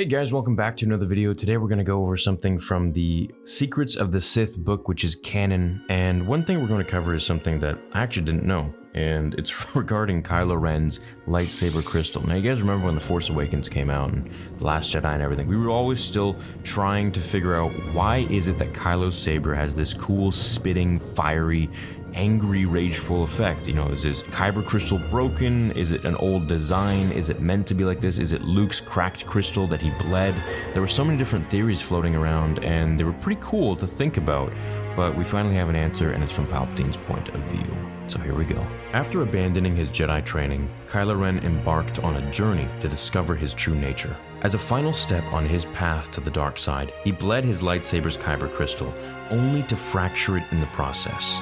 Hey guys, welcome back to another video. Today we're going to go over something from the Secrets of the Sith book, which is canon. And one thing we're going to cover is something that I actually didn't know, and it's regarding Kylo Ren's lightsaber crystal. Now, you guys remember when The Force Awakens came out and The Last Jedi and everything, we were always still trying to figure out why is it that Kylo's saber has this cool, spitting, fiery, angry, rageful effect. You know, is his kyber crystal broken? Is it an old design? Is it meant to be like this? Is it Luke's cracked crystal that he bled? There were so many different theories floating around, and they were pretty cool to think about, but we finally have an answer, and it's from Palpatine's point of view. So here we go. After abandoning his Jedi training, Kylo Ren embarked on a journey to discover his true nature. As a final step on his path to the dark side, he bled his lightsaber's kyber crystal, only to fracture it in the process.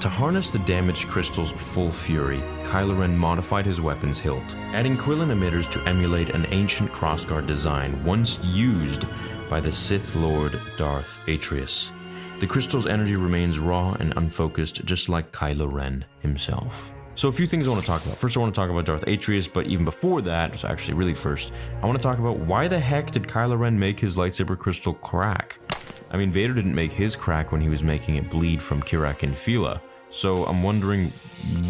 To harness the damaged crystal's full fury, Kylo Ren modified his weapon's hilt, adding quillon emitters to emulate an ancient crossguard design once used by the Sith Lord Darth Atrius. The crystal's energy remains raw and unfocused, just like Kylo Ren himself. So, a few things I want to talk about. First, I want to talk about Darth Atrius, but even before that, so actually, really first, I want to talk about why the heck did Kylo Ren make his lightsaber crystal crack? I mean, Vader didn't make his crack when he was making it bleed from Kirak Infil'a. So I'm wondering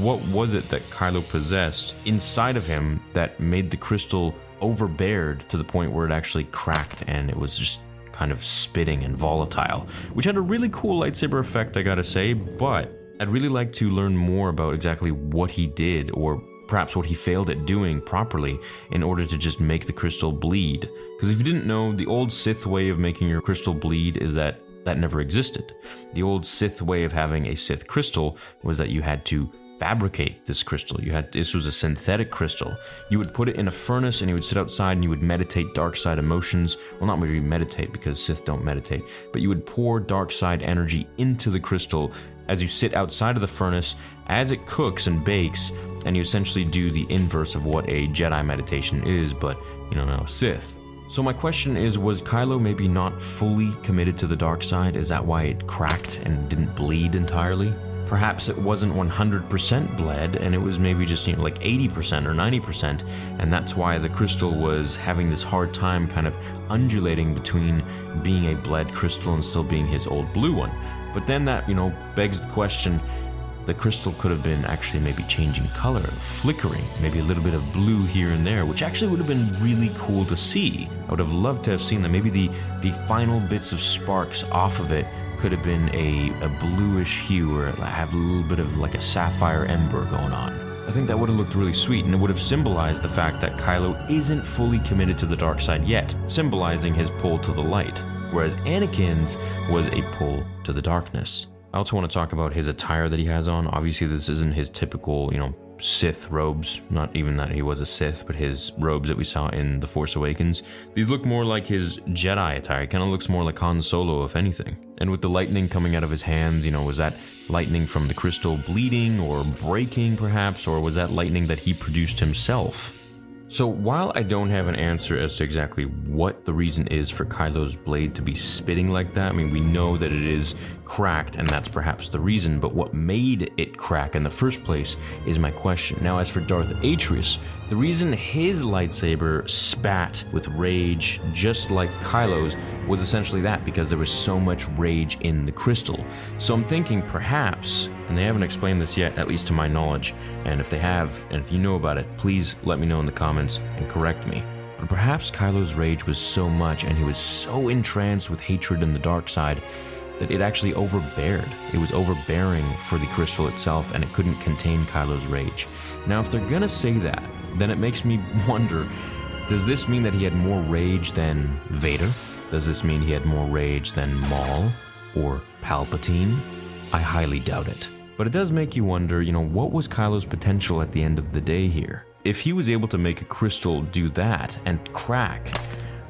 what was it that Kylo possessed inside of him that made the crystal overbeared to the point where it actually cracked and it was just kind of spitting and volatile, which had a really cool lightsaber effect, I gotta say, but I'd really like to learn more about exactly what he did or perhaps what he failed at doing properly in order to just make the crystal bleed. Because if you didn't know, the old Sith way of making your crystal bleed is that that never existed. The old Sith way of having a Sith crystal was that you had to fabricate this crystal. You had this was a synthetic crystal. You would put it in a furnace and you would sit outside and you would meditate dark side emotions. Well, not really meditate because Sith don't meditate, but you would pour dark side energy into the crystal as you sit outside of the furnace as it cooks and bakes, and you essentially do the inverse of what a Jedi meditation is, but you know, now Sith. So my question is, was Kylo maybe not fully committed to the dark side? Is that why it cracked and didn't bleed entirely? Perhaps it wasn't 100% bled and it was maybe just, you know, like 80% or 90%, and that's why the crystal was having this hard time kind of undulating between being a bled crystal and still being his old blue one. But then that, you know, begs the question the crystal could have been actually maybe changing color, flickering, maybe a little bit of blue here and there, which actually would have been really cool to see. I would have loved to have seen that. Maybe the, the final bits of sparks off of it could have been a, a bluish hue or have a little bit of like a sapphire ember going on. I think that would have looked really sweet and it would have symbolized the fact that Kylo isn't fully committed to the dark side yet, symbolizing his pull to the light, whereas Anakin's was a pull to the darkness. I also want to talk about his attire that he has on. Obviously, this isn't his typical, you know, Sith robes. Not even that he was a Sith, but his robes that we saw in The Force Awakens. These look more like his Jedi attire. Kind of looks more like Han Solo, if anything. And with the lightning coming out of his hands, you know, was that lightning from the crystal bleeding or breaking, perhaps? Or was that lightning that he produced himself? So, while I don't have an answer as to exactly what the reason is for Kylo's blade to be spitting like that, I mean, we know that it is cracked, and that's perhaps the reason, but what made it crack in the first place is my question. Now, as for Darth Atrius, the reason his lightsaber spat with rage, just like Kylo's, was essentially that because there was so much rage in the crystal. So, I'm thinking perhaps and they haven't explained this yet, at least to my knowledge. And if they have, and if you know about it, please let me know in the comments and correct me. But perhaps Kylo's rage was so much and he was so entranced with hatred in the dark side that it actually overbared. It was overbearing for the crystal itself and it couldn't contain Kylo's rage. Now, if they're gonna say that, then it makes me wonder does this mean that he had more rage than Vader? Does this mean he had more rage than Maul or Palpatine? I highly doubt it. But it does make you wonder, you know, what was Kylo's potential at the end of the day here? If he was able to make a crystal do that and crack,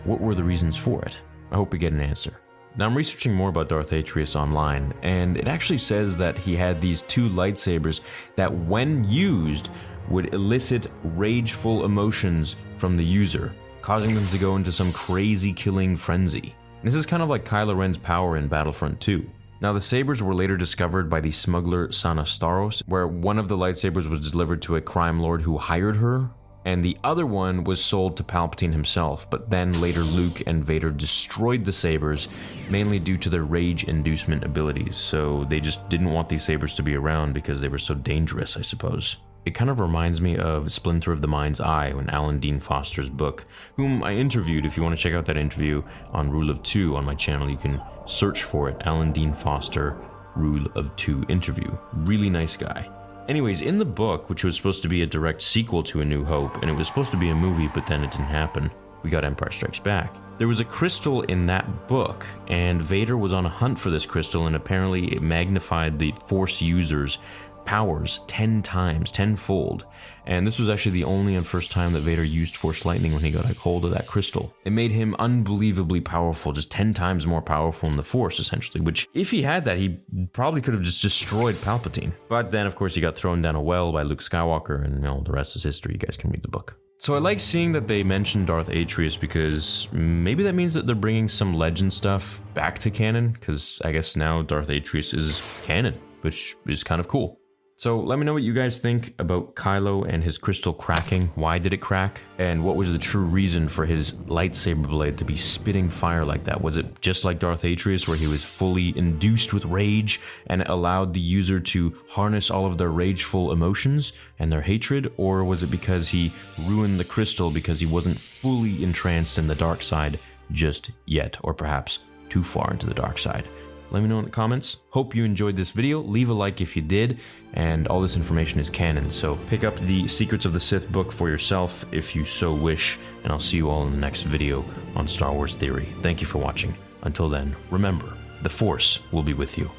what were the reasons for it? I hope we get an answer. Now, I'm researching more about Darth Atrius online, and it actually says that he had these two lightsabers that, when used, would elicit rageful emotions from the user, causing them to go into some crazy killing frenzy. This is kind of like Kylo Ren's power in Battlefront 2. Now, the sabers were later discovered by the smuggler Sana Starros, where one of the lightsabers was delivered to a crime lord who hired her and the other one was sold to Palpatine himself, but then later Luke and Vader destroyed the sabers, mainly due to their rage inducement abilities, so they just didn't want these sabers to be around because they were so dangerous, I suppose. It kind of reminds me of Splinter of the Mind's Eye in Alan Dean Foster's book, whom I interviewed. If you want to check out that interview on Rule of Two on my channel, you can search for it Alan Dean Foster Rule of Two interview. Really nice guy. Anyways, in the book, which was supposed to be a direct sequel to A New Hope, and it was supposed to be a movie, but then it didn't happen, we got Empire Strikes Back. There was a crystal in that book, and Vader was on a hunt for this crystal, and apparently it magnified the Force users powers 10 times, tenfold. And this was actually the only and first time that Vader used Force Lightning when he got a hold of that crystal. It made him unbelievably powerful, just 10 times more powerful in the Force, essentially, which if he had that, he probably could have just destroyed Palpatine. But then, of course, he got thrown down a well by Luke Skywalker, and you know, the rest is history. You guys can read the book. So I like seeing that they mentioned Darth Atrius because maybe that means that they're bringing some legend stuff back to canon, because I guess now Darth Atrius is canon, which is kind of cool. So let me know what you guys think about Kylo and his crystal cracking. Why did it crack? And what was the true reason for his lightsaber blade to be spitting fire like that? Was it just like Darth Atrius, where he was fully induced with rage and allowed the user to harness all of their rageful emotions and their hatred? Or was it because he ruined the crystal because he wasn't fully entranced in the dark side just yet? Or perhaps too far into the dark side? Let me know in the comments. Hope you enjoyed this video. Leave a like if you did, and all this information is canon, so pick up the Secrets of the Sith book for yourself if you so wish, and I'll see you all in the next video on Star Wars Theory. Thank you for watching. Until then, remember, the Force will be with you,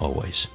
always.